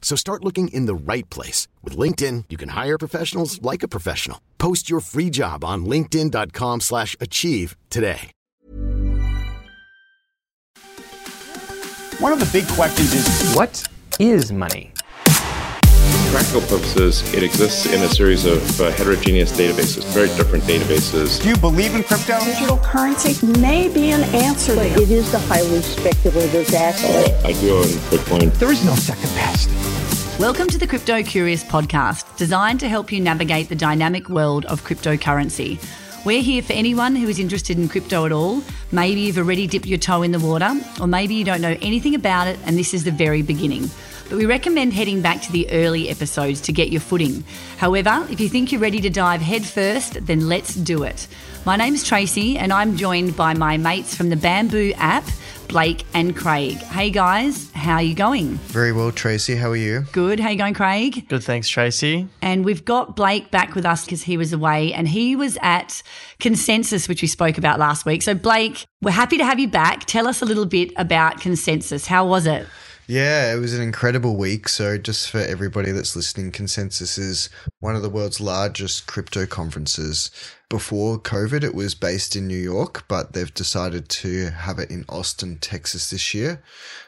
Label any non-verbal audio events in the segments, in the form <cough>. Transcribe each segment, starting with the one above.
So start looking in the right place. With LinkedIn, you can hire professionals like a professional. Post your free job on linkedin.com slash achieve today. One of the big questions is, What is money? Practical purposes, it exists in a series of uh, heterogeneous databases, very different databases. do you believe in crypto? Digital currency may be an answer But it is the highly speculative asset. Uh, I do own Bitcoin. There is no second best. Welcome to the Crypto Curious podcast, designed to help you navigate the dynamic world of cryptocurrency. We're here for anyone who is interested in crypto at all. Maybe you've already dipped your toe in the water, or maybe you don't know anything about it and this is the very beginning. But we recommend heading back to the early episodes to get your footing. However, if you think you're ready to dive headfirst, then let's do it. My name's Tracy, and I'm joined by my mates from the Bamboo app, Blake and Craig. Hey guys, how are you going? Very well, Tracy. How are you? Good. How you going, Craig? Good, thanks, Tracy. And we've got Blake back with us because he was away and he was at Consensus, which we spoke about last week. So, Blake, we're happy to have you back. Tell us a little bit about Consensus. How was it? Yeah, it was an incredible week. So, just for everybody that's listening, Consensus is one of the world's largest crypto conferences. Before COVID, it was based in New York, but they've decided to have it in Austin, Texas this year,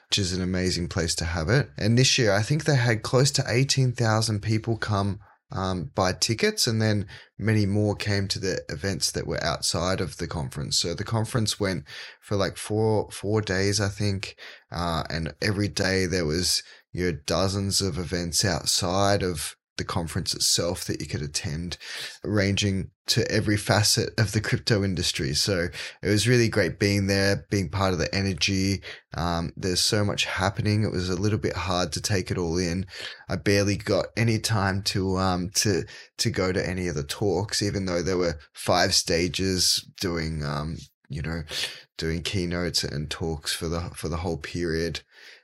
which is an amazing place to have it. And this year, I think they had close to 18,000 people come um, buy tickets, and then many more came to the events that were outside of the conference. So the conference went for like four four days, I think, uh, and every day there was you know dozens of events outside of the conference itself that you could attend, ranging to every facet of the crypto industry. So it was really great being there, being part of the energy. Um, there's so much happening. It was a little bit hard to take it all in. I barely got any time to um to to go to any of the talks, even though there were five stages doing um you know doing keynotes and talks for the for the whole period.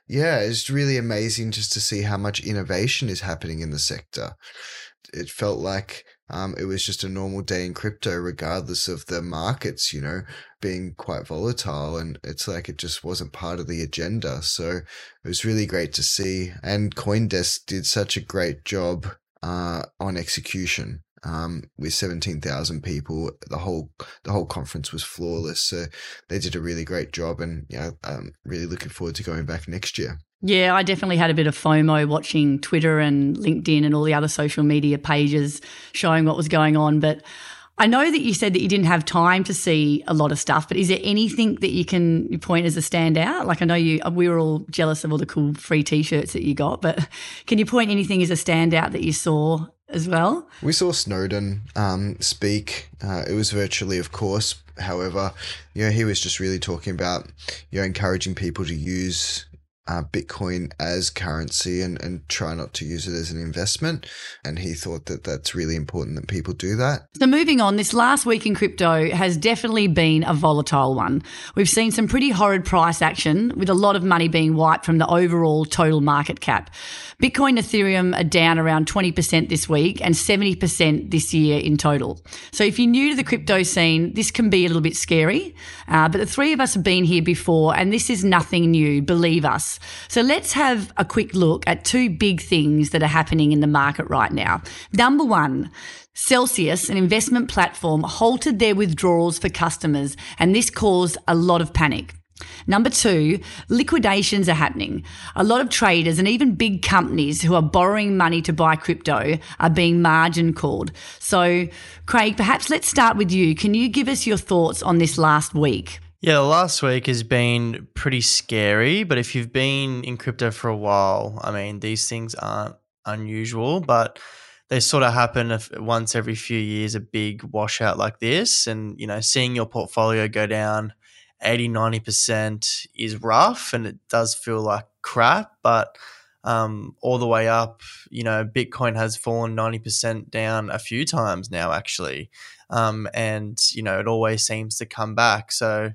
Yeah, it's really amazing just to see how much innovation is happening in the sector. It felt like um, it was just a normal day in crypto, regardless of the markets, you know, being quite volatile. And it's like it just wasn't part of the agenda. So it was really great to see. And Coindesk did such a great job uh, on execution. Um, with seventeen thousand people, the whole the whole conference was flawless. So they did a really great job, and yeah, I'm really looking forward to going back next year. Yeah, I definitely had a bit of FOMO watching Twitter and LinkedIn and all the other social media pages showing what was going on. But I know that you said that you didn't have time to see a lot of stuff, but is there anything that you can point as a standout? Like I know you, we were all jealous of all the cool free T-shirts that you got, but can you point anything as a standout that you saw as well? We saw Snowden um, speak. Uh, it was virtually, of course. However, you know, he was just really talking about, you know, encouraging people to use uh, Bitcoin as currency and, and try not to use it as an investment. And he thought that that's really important that people do that. So, moving on, this last week in crypto has definitely been a volatile one. We've seen some pretty horrid price action with a lot of money being wiped from the overall total market cap. Bitcoin, and Ethereum are down around 20% this week and 70% this year in total. So, if you're new to the crypto scene, this can be a little bit scary. Uh, but the three of us have been here before, and this is nothing new, believe us. So, let's have a quick look at two big things that are happening in the market right now. Number one, Celsius, an investment platform, halted their withdrawals for customers, and this caused a lot of panic. Number two, liquidations are happening. A lot of traders and even big companies who are borrowing money to buy crypto are being margin called. So, Craig, perhaps let's start with you. Can you give us your thoughts on this last week? Yeah, the last week has been pretty scary, but if you've been in crypto for a while, I mean, these things aren't unusual, but they sort of happen once every few years, a big washout like this. And, you know, seeing your portfolio go down 80, 90% is rough and it does feel like crap. But um, all the way up. You know, Bitcoin has fallen 90% down a few times now, actually. Um, and, you know, it always seems to come back. So,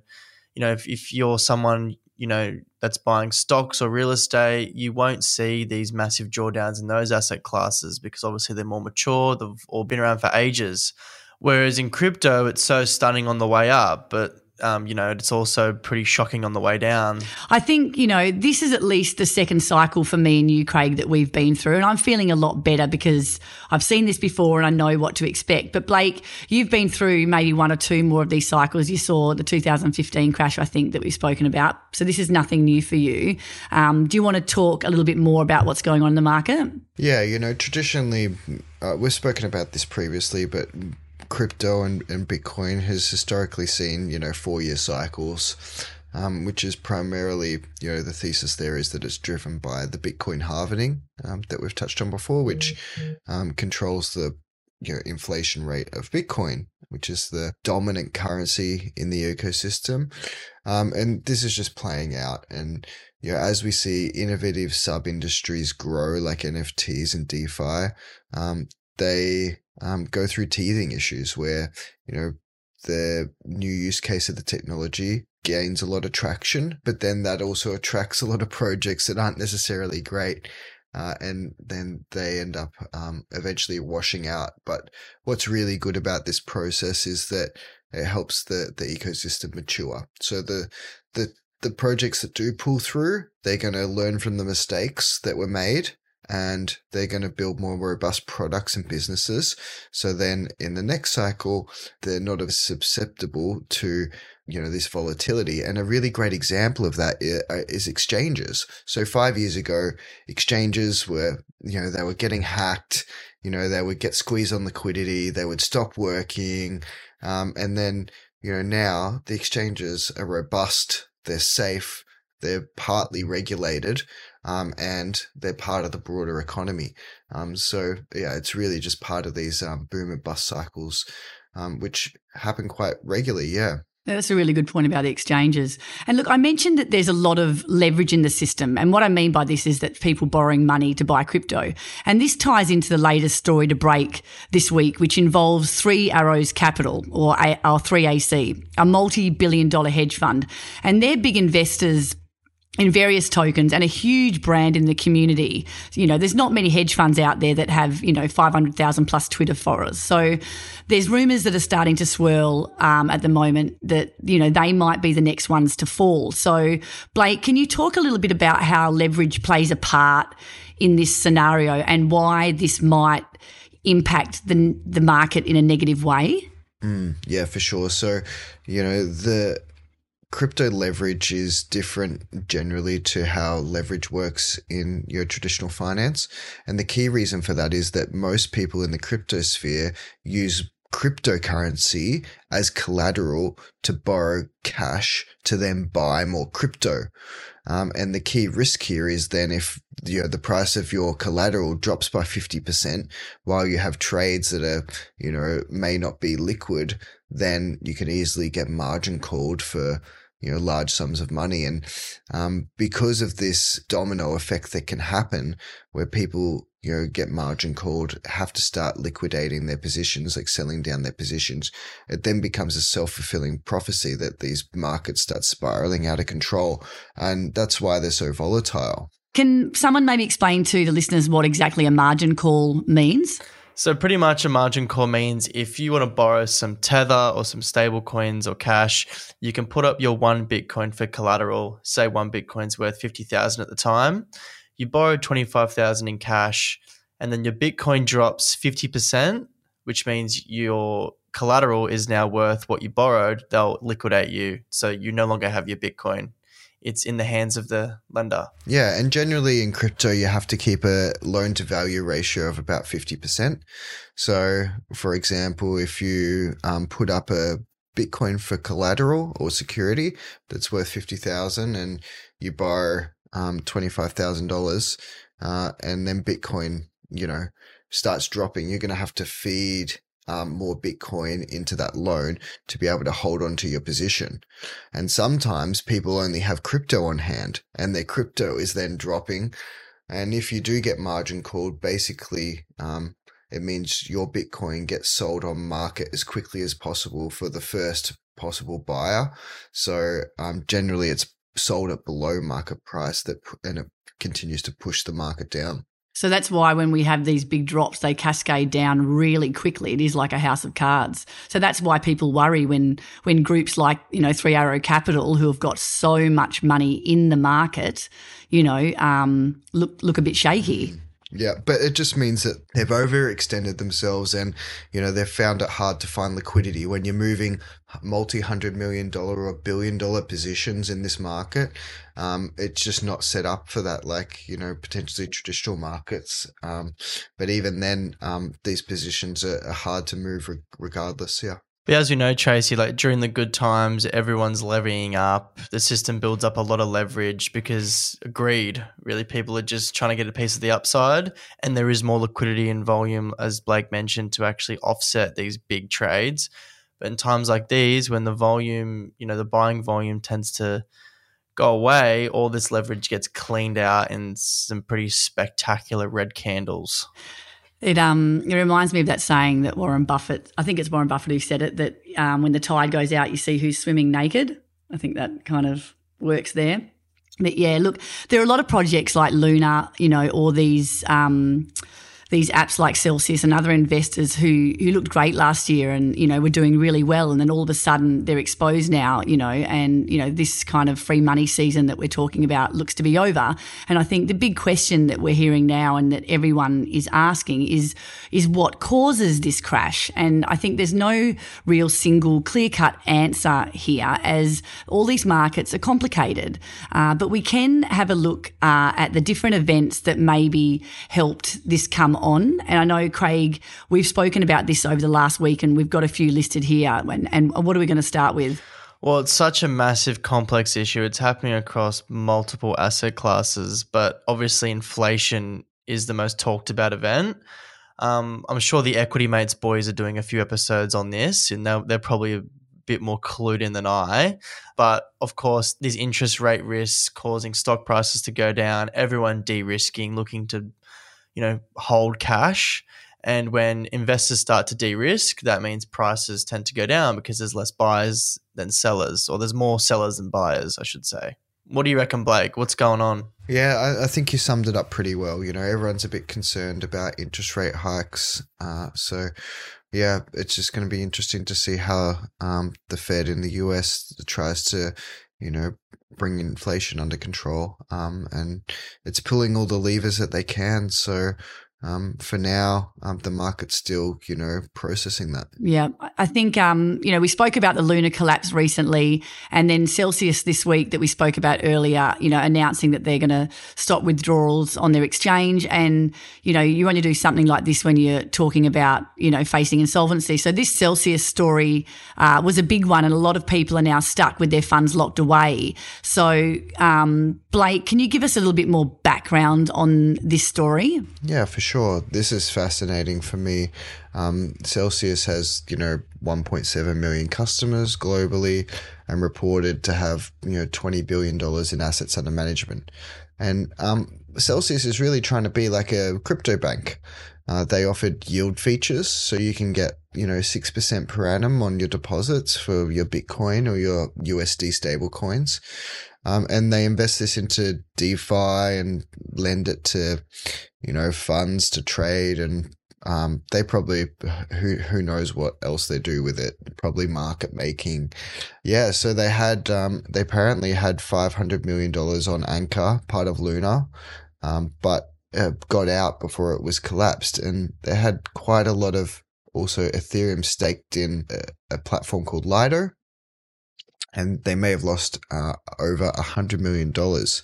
you know, if, if you're someone, you know, that's buying stocks or real estate, you won't see these massive drawdowns in those asset classes because obviously they're more mature, they've all been around for ages. Whereas in crypto, it's so stunning on the way up, but um, you know, it's also pretty shocking on the way down. I think, you know, this is at least the second cycle for me and you, Craig, that we've been through. And I'm feeling a lot better because I've seen this before and I know what to expect. But Blake, you've been through maybe one or two more of these cycles. You saw the 2015 crash, I think, that we've spoken about. So this is nothing new for you. Um, do you want to talk a little bit more about what's going on in the market? Yeah, you know, traditionally, uh, we've spoken about this previously, but crypto and, and Bitcoin has historically seen, you know, four year cycles, um, which is primarily, you know, the thesis there is that it's driven by the Bitcoin halvening um, that we've touched on before, which um, controls the you know, inflation rate of Bitcoin, which is the dominant currency in the ecosystem. Um, and this is just playing out. And, you know, as we see innovative sub industries grow like NFTs and DeFi, um, they um, go through teething issues where, you know, the new use case of the technology gains a lot of traction, but then that also attracts a lot of projects that aren't necessarily great. Uh, and then they end up um, eventually washing out. But what's really good about this process is that it helps the, the ecosystem mature. So the the the projects that do pull through, they're going to learn from the mistakes that were made and they're going to build more robust products and businesses. So then in the next cycle, they're not as susceptible to, you know, this volatility. And a really great example of that uh, exchanges. So five years ago, exchanges were, you know, they were getting hacked. You know, they would get squeezed on liquidity. They would stop working. Um, and then, you know, now the exchanges are robust. They're safe. They're partly regulated um, and they're part of the broader economy. Um, so yeah, it's really just part of these um, boom and bust cycles, um, which happen quite regularly. Yeah. That's a really good point about the exchanges. And look, I mentioned that there's a lot of leverage in the system. And what I mean by this is that people borrowing money to buy crypto. And this ties into the latest story to break this week, which involves Three Arrows Capital or, or 3AC, a multi billion dollar hedge fund. And their big investors in various tokens and a huge brand in the community. You know, there's not many hedge funds out there that have, you know, 500,000 plus Twitter followers. So there's rumors that are starting to swirl um, at the moment that, you know, they might be the next ones to fall. So, Blake, can you talk a little bit about how leverage plays a part in this scenario and why this might impact the, the market in a negative way? Mm, yeah, for sure. So, you know, the crypto leverage is different generally to how leverage works in your traditional finance. And the key reason for that is that most people in the crypto sphere use cryptocurrency as collateral to borrow cash to then buy more crypto. Um, and the key risk here is then if you know, the price of your collateral drops by 50% while you have trades that are, you know, may not be liquid, then you can easily get margin called for you know, large sums of money. And um, because of this domino effect that can happen where people, you know, get margin called, have to start liquidating their positions, like selling down their positions, it then becomes a self fulfilling prophecy that these markets start spiraling out of control. And that's why they're so volatile. Can someone maybe explain to the listeners what exactly a margin call means? So pretty much a margin call means if you want to borrow some tether or some stable coins or cash, you can put up your one Bitcoin for collateral. Say one Bitcoin's worth 50,000 at the time. You borrow 25,000 in cash and then your Bitcoin drops 50%, which means your collateral is now worth what you borrowed. They'll liquidate you. So you no longer have your Bitcoin it's in the hands of the lender. Yeah, and generally in crypto, you have to keep a loan to value ratio of about 50%. So, for example, if you um, put up a Bitcoin for collateral or security that's worth 50,000 and you borrow um, $25,000 uh, and then Bitcoin, you know, starts dropping, you're going to have to feed um, more Bitcoin into that loan to be able to hold on to your position. And sometimes people only have crypto on hand and their crypto is then dropping And if you do get margin called, basically, um, it means your Bitcoin gets sold on market as quickly as possible for the first possible buyer. So um, generally, it's sold at below market price that and it continues to push the market down. So that's why when we have these big drops, they cascade down really quickly. It is like a house of cards. So that's why people worry when when groups like you know Three Arrow Capital, who have got so much money in the market, you know, um, look look a bit shaky. Yeah, but it just means that they've overextended themselves and, you know, they've found it hard to find liquidity. When you're moving multi hundred million dollar or billion dollar positions in this market, um, it's just not set up for that, like, you know, potentially traditional markets. Um, but even then, um, these positions are, are hard to move re- regardless. Yeah. But as you know, Tracy, like during the good times, everyone's levying up. The system builds up a lot of leverage because greed. Really, people are just trying to get a piece of the upside, and there is more liquidity and volume, as Blake mentioned, to actually offset these big trades. But in times like these, when the volume, you know, the buying volume tends to go away, all this leverage gets cleaned out in some pretty spectacular red candles. It um it reminds me of that saying that Warren Buffett, I think it's Warren Buffett who said it, that um, when the tide goes out, you see who's swimming naked. I think that kind of works there. But yeah, look, there are a lot of projects like Luna, you know, or these um, these apps like Celsius and other investors who who looked great last year and you know were doing really well, and then all of a sudden they're exposed now, you know, and you know this kind of free money season that we're talking about looks to be over. And I think the big question that we're hearing now and that everyone is asking is is what causes this crash? And I think there's no real single clear cut answer here, as all these markets are complicated. Uh, but we can have a look uh, at the different events that maybe helped this come on. And I know, Craig, we've spoken about this over the last week and we've got a few listed here. And, and what are we going to start with? Well, it's such a massive, complex issue. It's happening across multiple asset classes, but obviously, inflation is the most talked about event. Um, I'm sure the Equity Mates boys are doing a few episodes on this, and they're, they're probably a bit more clued in than I. But of course, these interest rate risks causing stock prices to go down, everyone de risking, looking to you know, hold cash. And when investors start to de risk, that means prices tend to go down because there's less buyers than sellers, or there's more sellers than buyers, I should say. What do you reckon, Blake? What's going on? Yeah, I, I think you summed it up pretty well. You know, everyone's a bit concerned about interest rate hikes. Uh, so, yeah, it's just going to be interesting to see how um, the Fed in the US tries to, you know, bring inflation under control. Um, and it's pulling all the levers that they can. So um, for now, um, the market's still, you know, processing that. Yeah, I think, um, you know, we spoke about the Luna collapse recently, and then Celsius this week that we spoke about earlier, you know, announcing that they're going to stop withdrawals on their exchange. And, you know, you only do something like this when you're talking about, you know, facing insolvency. So this Celsius story uh, was a big one, and a lot of people are now stuck with their funds locked away. So, um, Blake, can you give us a little bit more background on this story? Yeah, for sure sure. This is fascinating for me. Um, Celsius has, you know, 1.7 million customers globally and reported to have, you know, $20 billion in assets under management. And um, Celsius is really trying to be like a crypto bank. Uh, they offered yield features so you can get, you know, 6% per annum on your deposits for your Bitcoin or your USD stable coins. Um, and they invest this into DeFi and lend it to, you know, funds to trade and um, they probably who who knows what else they do with it. Probably market making. Yeah, so they had um, they apparently had five hundred million dollars on Anchor, part of Luna, um, but uh, got out before it was collapsed, and they had quite a lot of also Ethereum staked in a, a platform called Lido, and they may have lost uh, over a hundred million dollars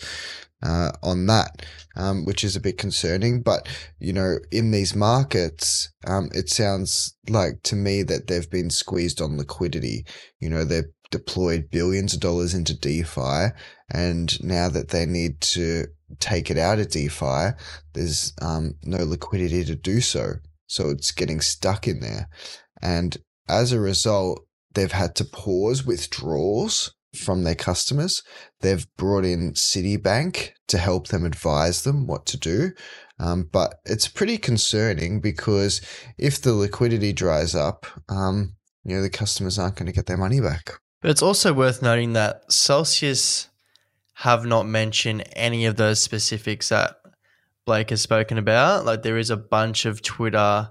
uh, on that, um, which is a bit concerning. But you know, in these markets, um, it sounds like to me that they've been squeezed on liquidity. You know, they've deployed billions of dollars into DeFi, and now that they need to take it out of DeFi, there's um, no liquidity to do so. So it's getting stuck in there, and as a result, they've had to pause withdrawals from their customers. They've brought in Citibank to help them advise them what to do. Um, but it's pretty concerning because if the liquidity dries up, um, you know, the customers aren't going to get their money back. But it's also worth noting that Celsius have not mentioned any of those specifics that Blake has spoken about. Like there is a bunch of Twitter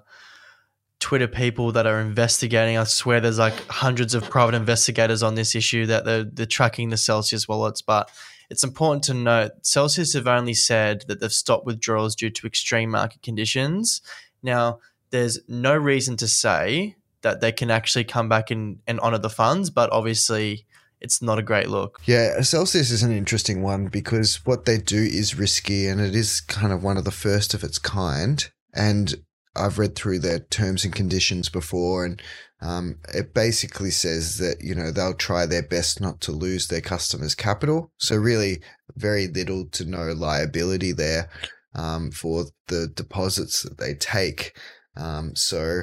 Twitter people that are investigating. I swear there's like hundreds of private investigators on this issue that they're, they're tracking the Celsius wallets. But it's important to note Celsius have only said that they've stopped withdrawals due to extreme market conditions. Now, there's no reason to say that they can actually come back and, and honor the funds, but obviously it's not a great look. Yeah, Celsius is an interesting one because what they do is risky and it is kind of one of the first of its kind. And I've read through their terms and conditions before, and um, it basically says that you know they'll try their best not to lose their customers' capital. So really, very little to no liability there um, for the deposits that they take. Um, so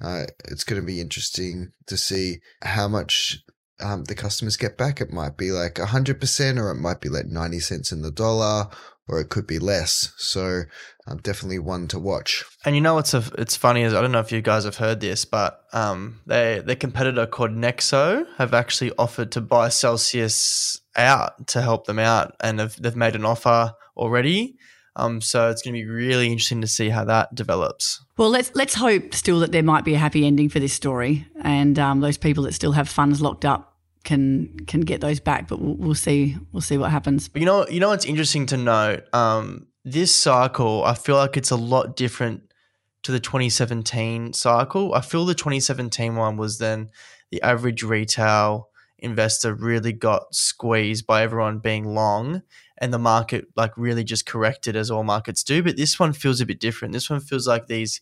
uh, it's going to be interesting to see how much um, the customers get back. It might be like 100%, or it might be like 90 cents in the dollar, or it could be less. So um, definitely one to watch. And you know what's a, it's funny is I don't know if you guys have heard this, but um, they their competitor called Nexo have actually offered to buy Celsius out to help them out, and they've, they've made an offer already. Um, so it's going to be really interesting to see how that develops. Well, let's let's hope still that there might be a happy ending for this story, and um, those people that still have funds locked up can can get those back. But we'll, we'll see we'll see what happens. But you know you know what's interesting to note. Um, this cycle, I feel like it's a lot different to the 2017 cycle. I feel the 2017 one was then the average retail investor really got squeezed by everyone being long and the market like really just corrected as all markets do. But this one feels a bit different. This one feels like these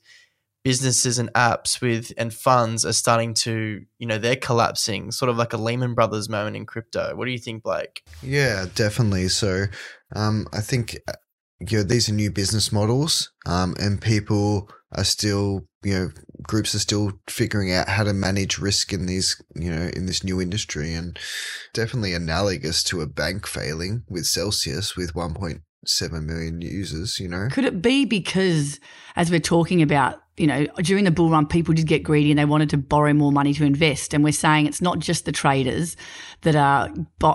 businesses and apps with and funds are starting to, you know, they're collapsing, sort of like a Lehman Brothers moment in crypto. What do you think, Blake? Yeah, definitely. So um, I think uh, you know these are new business models, um, and people are still you know groups are still figuring out how to manage risk in these you know in this new industry and definitely analogous to a bank failing with celsius with 1.7 million users you know? Could it be because as we're talking about you know during the bull run people did get greedy and they wanted to borrow more money to invest? And we're saying it's not just the traders that are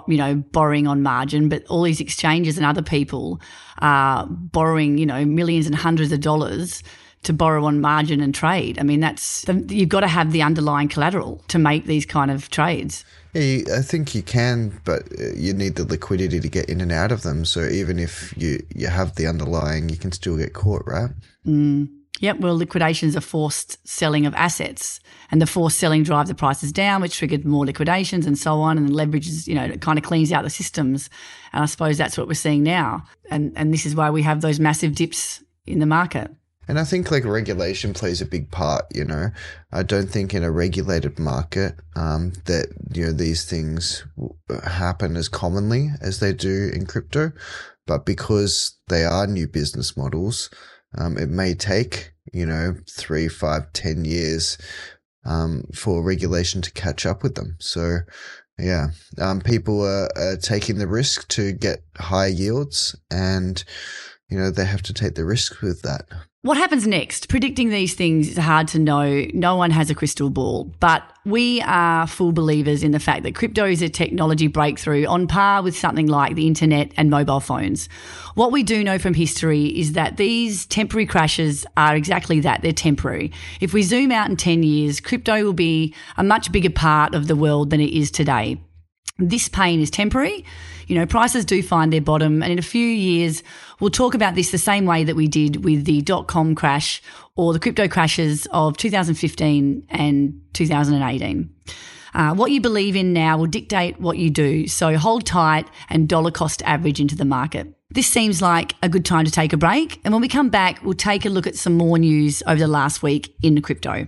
you know borrowing on margin but all these exchanges and other people are borrowing you know millions and hundreds of dollars to borrow on margin and trade. I mean, that's you've got to have the underlying collateral to make these kind of trades. Yeah, I think you can, but uh, you need the liquidity to get in and out of them. So even if you you have the underlying, you can still get caught, right? Mm. Yep. Well, liquidations are forced selling of assets, and the forced selling drives the prices down, which triggered more liquidations and so on. And leverages, you know, it kind of cleans out the systems. And I suppose that's what we're seeing now. And and this is why we have those massive dips in the market. And I think like regulation plays a big part, you know. I don't think in a regulated market um, that, you know, these things happen as commonly as they do in crypto. But because they are new business models, um, it may take, you know, three, five, ten years um, for regulation to catch up with them. So, yeah, um, people are, are taking the risk to get high yields and, you know, they have to take the risk with that. What happens next? Predicting these things is hard to know. No one has a crystal ball, but we are full believers in the fact that crypto is a technology breakthrough on par with something like the internet and mobile phones. What we do know from history is that these temporary crashes are exactly that. They're temporary. If we zoom out in 10 years, crypto will be a much bigger part of the world than it is today. This pain is temporary. You know, prices do find their bottom. And in a few years, we'll talk about this the same way that we did with the dot com crash or the crypto crashes of 2015 and 2018. Uh, what you believe in now will dictate what you do. So hold tight and dollar cost average into the market. This seems like a good time to take a break. And when we come back, we'll take a look at some more news over the last week in crypto.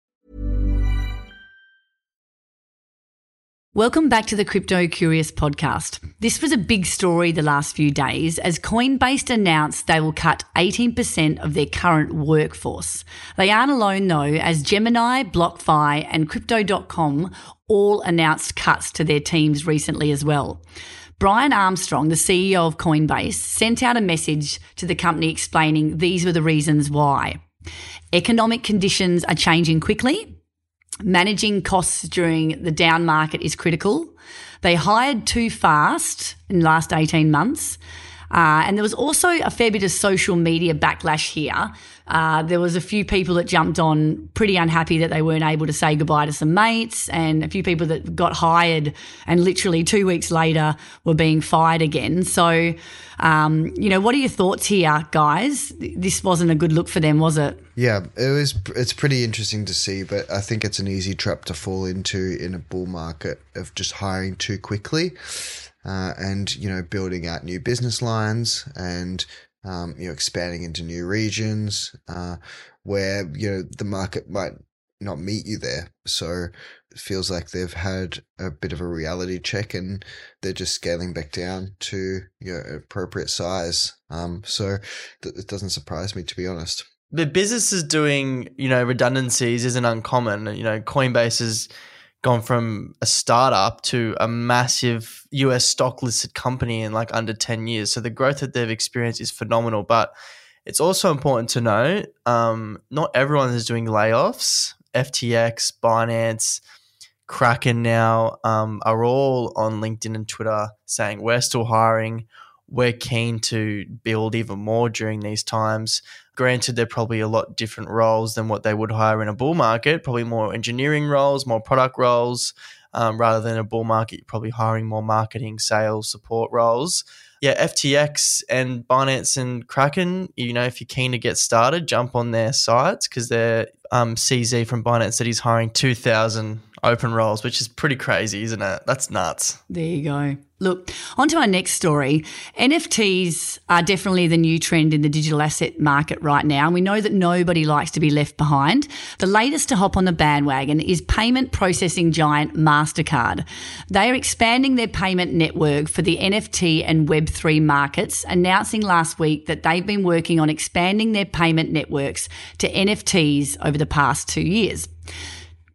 Welcome back to the Crypto Curious podcast. This was a big story the last few days as Coinbase announced they will cut 18% of their current workforce. They aren't alone though, as Gemini, BlockFi, and Crypto.com all announced cuts to their teams recently as well. Brian Armstrong, the CEO of Coinbase, sent out a message to the company explaining these were the reasons why. Economic conditions are changing quickly Managing costs during the down market is critical. They hired too fast in the last 18 months. Uh, and there was also a fair bit of social media backlash here. Uh, there was a few people that jumped on pretty unhappy that they weren't able to say goodbye to some mates, and a few people that got hired and literally two weeks later were being fired again. So, um, you know, what are your thoughts here, guys? This wasn't a good look for them, was it? Yeah, it was. It's pretty interesting to see, but I think it's an easy trap to fall into in a bull market of just hiring too quickly uh, and you know building out new business lines and um, you know expanding into new regions uh, where you know the market might not meet you there. So it feels like they've had a bit of a reality check and they're just scaling back down to you know appropriate size. Um, so th- it doesn't surprise me to be honest. The businesses doing you know redundancies isn't uncommon. You know Coinbase is gone from a startup to a massive US stock listed company in like under 10 years. So the growth that they've experienced is phenomenal. But it's also important to note um, not everyone is doing layoffs. FTX, Binance, Kraken now um, are all on LinkedIn and Twitter saying we're still hiring. We're keen to build even more during these times. Granted, they're probably a lot different roles than what they would hire in a bull market, probably more engineering roles, more product roles, um, rather than a bull market, you're probably hiring more marketing, sales, support roles. Yeah, FTX and Binance and Kraken, you know, if you're keen to get started, jump on their sites because they're um, CZ from Binance that he's hiring 2,000 open roles, which is pretty crazy, isn't it? That's nuts. There you go. Look, on to our next story. NFTs are definitely the new trend in the digital asset market right now. And we know that nobody likes to be left behind. The latest to hop on the bandwagon is payment processing giant MasterCard. They are expanding their payment network for the NFT and Web3 markets, announcing last week that they've been working on expanding their payment networks to NFTs over the past two years.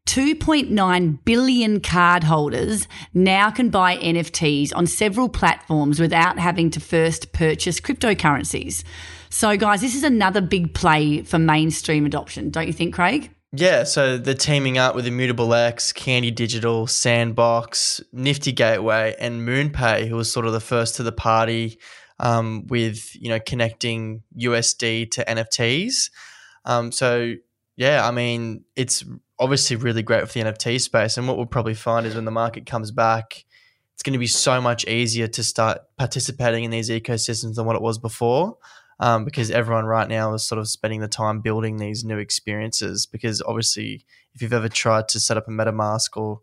2.9 billion cardholders now can buy NFTs on several platforms without having to first purchase cryptocurrencies. So, guys, this is another big play for mainstream adoption, don't you think, Craig? Yeah, so they're teaming up with Immutable X, Candy Digital, Sandbox, Nifty Gateway, and MoonPay, who was sort of the first to the party um, with you know connecting USD to NFTs. Um, so yeah, I mean it's obviously really great for the NFT space. And what we'll probably find is when the market comes back, it's going to be so much easier to start participating in these ecosystems than what it was before. Um, because everyone right now is sort of spending the time building these new experiences. Because obviously, if you've ever tried to set up a MetaMask or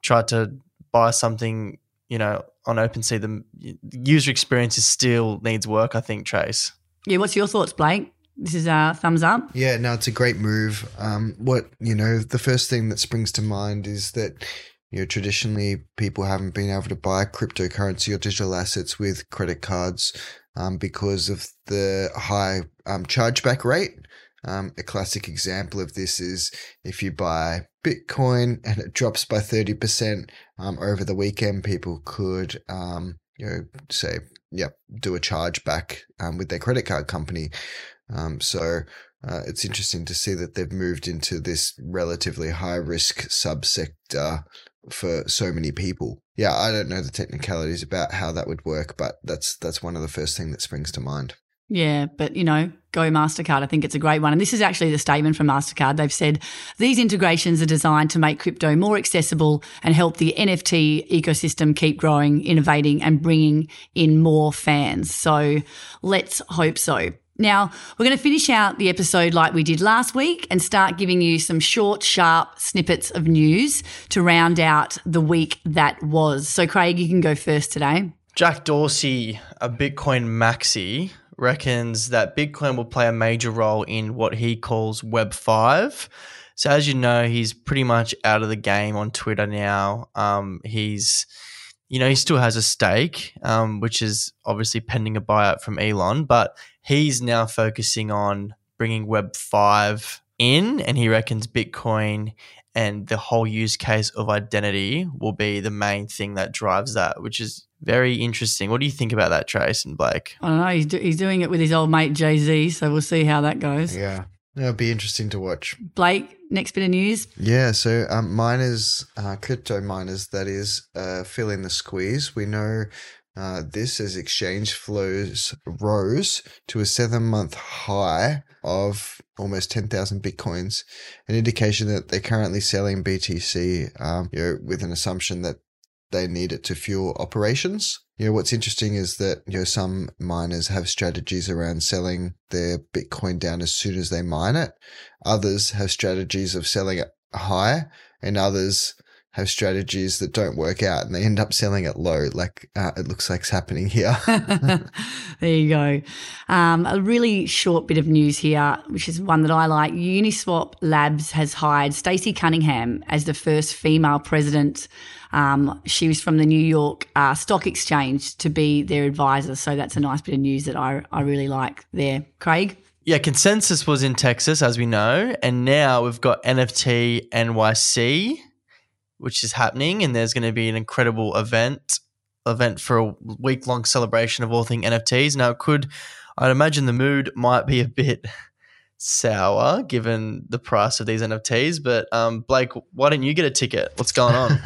tried to buy something, you know, on OpenSea, the user experience is still needs work. I think, Trace. Yeah, what's your thoughts, Blake? This is a thumbs up. Yeah, no, it's a great move. Um, what you know, the first thing that springs to mind is that you know traditionally people haven't been able to buy cryptocurrency or digital assets with credit cards um, because of the high um, chargeback rate. Um, a classic example of this is if you buy Bitcoin and it drops by thirty percent um, over the weekend, people could um, you know say yep, do a chargeback um, with their credit card company. Um, so uh, it's interesting to see that they've moved into this relatively high risk subsector for so many people. Yeah, I don't know the technicalities about how that would work, but that's that's one of the first thing that springs to mind. Yeah, but you know, go MasterCard. I think it's a great one. And this is actually the statement from MasterCard. They've said these integrations are designed to make crypto more accessible and help the NFT ecosystem keep growing, innovating, and bringing in more fans. So let's hope so. Now, we're going to finish out the episode like we did last week and start giving you some short, sharp snippets of news to round out the week that was. So, Craig, you can go first today. Jack Dorsey, a Bitcoin maxi, reckons that Bitcoin will play a major role in what he calls Web 5. So, as you know, he's pretty much out of the game on Twitter now. Um, he's, you know, he still has a stake, um, which is obviously pending a buyout from Elon, but he's now focusing on bringing Web 5 in, and he reckons Bitcoin and the whole use case of identity will be the main thing that drives that, which is very interesting. What do you think about that, Trace and Blake? I don't know. He's, do- he's doing it with his old mate Jay Z, so we'll see how that goes. Yeah. It'll be interesting to watch. Blake, next bit of news. Yeah, so um, miners, uh, crypto miners, that is, uh, feeling the squeeze. We know uh, this as exchange flows rose to a seven month high of almost 10,000 bitcoins, an indication that they're currently selling BTC um, you know, with an assumption that they need it to fuel operations. You know, what's interesting is that, you know, some miners have strategies around selling their Bitcoin down as soon as they mine it. Others have strategies of selling it high and others have strategies that don't work out and they end up selling it low, like uh, it looks like it's happening here. <laughs> there you go. Um, a really short bit of news here, which is one that I like. Uniswap Labs has hired Stacey Cunningham as the first female president. Um, she was from the New York uh, Stock Exchange to be their advisor. So that's a nice bit of news that I, I really like there. Craig? Yeah, consensus was in Texas, as we know, and now we've got NFT NYC which is happening, and there's going to be an incredible event event for a week long celebration of all things NFTs. Now, it could I'd imagine the mood might be a bit sour given the price of these NFTs. But um, Blake, why don't you get a ticket? What's going on?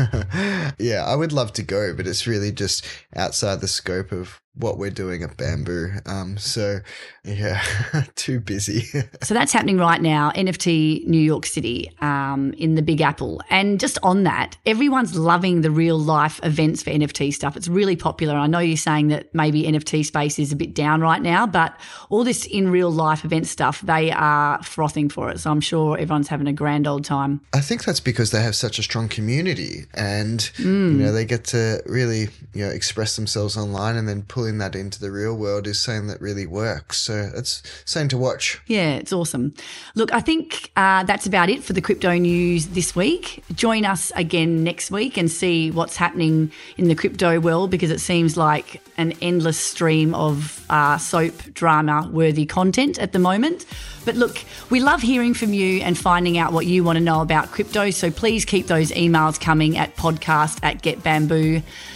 <laughs> yeah, I would love to go, but it's really just outside the scope of what we're doing at Bamboo. Um, so yeah, <laughs> too busy. <laughs> so that's happening right now, NFT New York City, um, in the Big Apple. And just on that, everyone's loving the real life events for NFT stuff. It's really popular. I know you're saying that maybe NFT space is a bit down right now, but all this in real life event stuff, they are frothing for it. So I'm sure everyone's having a grand old time. I think that's because they have such a strong community and mm. you know they get to really you know express themselves online and then pulling that into the real world is something that really works. So it's something to watch. Yeah, it's awesome. Look, I think uh, that's about it for the crypto news this week. Join us again next week and see what's happening in the crypto world because it seems like an endless stream of uh, soap drama worthy content at the moment. But look, we love hearing from you and finding out what you want to know about crypto. So please keep those emails coming at podcast at getbamboo.io uh,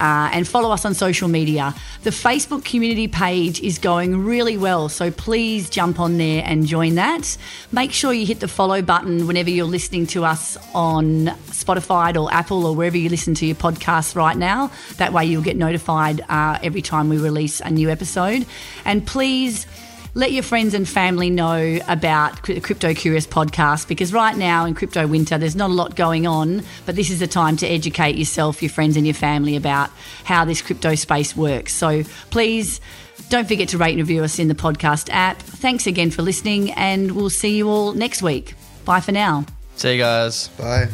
uh, and follow us on social media. The Facebook community page is going really well, so please jump on there and join that. Make sure you hit the follow button whenever you're listening to us on Spotify or Apple or wherever you listen to your podcasts right now. That way you'll get notified uh, every time we release a new episode. And please, let your friends and family know about the Crypto Curious podcast because right now in crypto winter, there's not a lot going on, but this is the time to educate yourself, your friends, and your family about how this crypto space works. So please don't forget to rate and review us in the podcast app. Thanks again for listening, and we'll see you all next week. Bye for now. See you guys. Bye.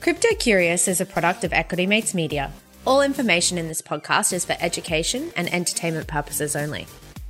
Crypto Curious is a product of Equity Mates Media. All information in this podcast is for education and entertainment purposes only.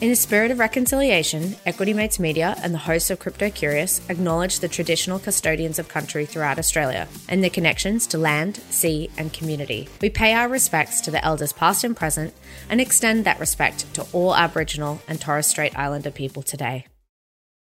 In a spirit of reconciliation, Equity Mates Media and the hosts of Crypto Curious acknowledge the traditional custodians of country throughout Australia and their connections to land, sea, and community. We pay our respects to the elders past and present and extend that respect to all Aboriginal and Torres Strait Islander people today.